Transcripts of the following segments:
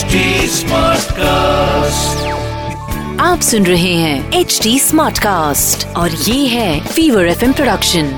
HD Smartcast. आप सुन रहे हैं एच डी स्मार्ट कास्ट और ये है फीवर एफ़ प्रोडक्शन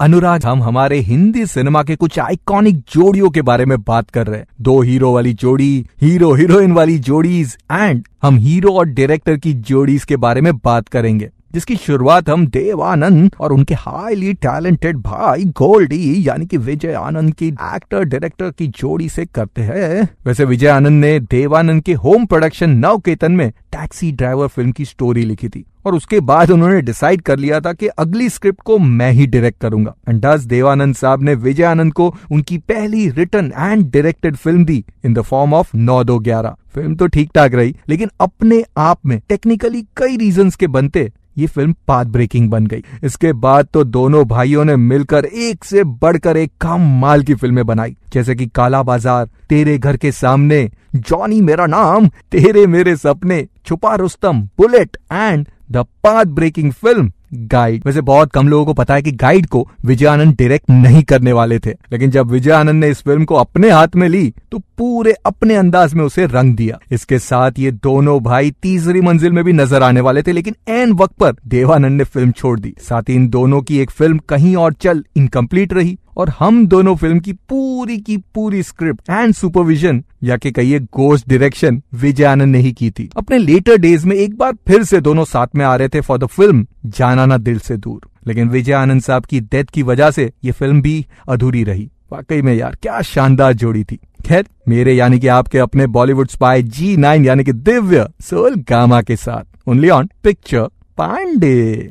अनुराग हम हमारे हिंदी सिनेमा के कुछ आइकॉनिक जोड़ियों के बारे में बात कर रहे हैं। दो हीरो वाली जोड़ी हीरो हीरोइन वाली जोड़ीज एंड हम हीरो और डायरेक्टर की जोड़ीज के बारे में बात करेंगे। जिसकी शुरुआत हम देवानंद और उनके हाईली टैलेंटेड भाई गोल्डी यानी कि विजय आनंद की एक्टर डायरेक्टर की जोड़ी से करते हैं। वैसे विजय आनंद ने देवानंद के होम प्रोडक्शन नव केतन में टैक्सी ड्राइवर फ़िल्म की स्टोरी लिखी थी और उसके बाद उन्होंने डिसाइड कर लिया था कि अगली स्क्रिप्ट को मैं ही डायरेक्ट करूँगा। एंड दस देवानंद साहब ने विजय आनंद को उनकी पहली return and directed film the in the form of Nau Do Gyarah. Film तो ठीक ठाक रही, लेकिन अपने आप में टेक्निकली कई रीजंस के बनते। ये फ़िल्म पाथ ब्रेकिंग बन गई। इसके बाद तो दोनों भाइयों ने मिलकर एक से बढ़कर एक काम माल की फ़िल्में बनाई। जैसे कि काला बाज़ार, तेरे घर के सामने, जॉनी मेरा नाम, Tere Mere Sapne, Chhupa Rustam, Bullet and the path breaking film. Guide वैसे बहुत कम लोगों को पता है कि गाइड को विजय आनंद डायरेक्ट नहीं करने वाले थे। लेकिन जब विजय आनंद ने इस फ़िल्म को अपने हाथ में ली तो पूरे अपने अंदाज में उसे रंग दिया। इसके साथ ये दोनों भाई तीसरी मंजिल में भी नज़र आने वाले थे, लेकिन एन वक्त पर देवानंद ने फ़िल्म छोड़ दी। साथ ही इन दोनों की एक फ़िल्म कहीं और चल इनकम्प्लीट रही। और हम दोनों फ़िल्म की पूरी की पूरी स्क्रिप्ट एंड सुपरविजन या के कहिए गोस्ट डायरेक्शन विजय आनंद ने ही की थी। अपने लेटर डेज़ में एक बार फिर से दोनों साथ में आ रहे थे फॉर द फ़िल्म जाना ना दिल से दूर। लेकिन विजय आनंद साहब की डेथ की वजह से ये फ़िल्म भी अधूरी रही। वाकई में यार, क्या शानदार जोड़ी थी। खैर, मेरे यानी कि आपके अपने बॉलीवुड स्पाई जी नाइन यानी कि दिव्य सोल गामा के साथ। Only on picture Pandey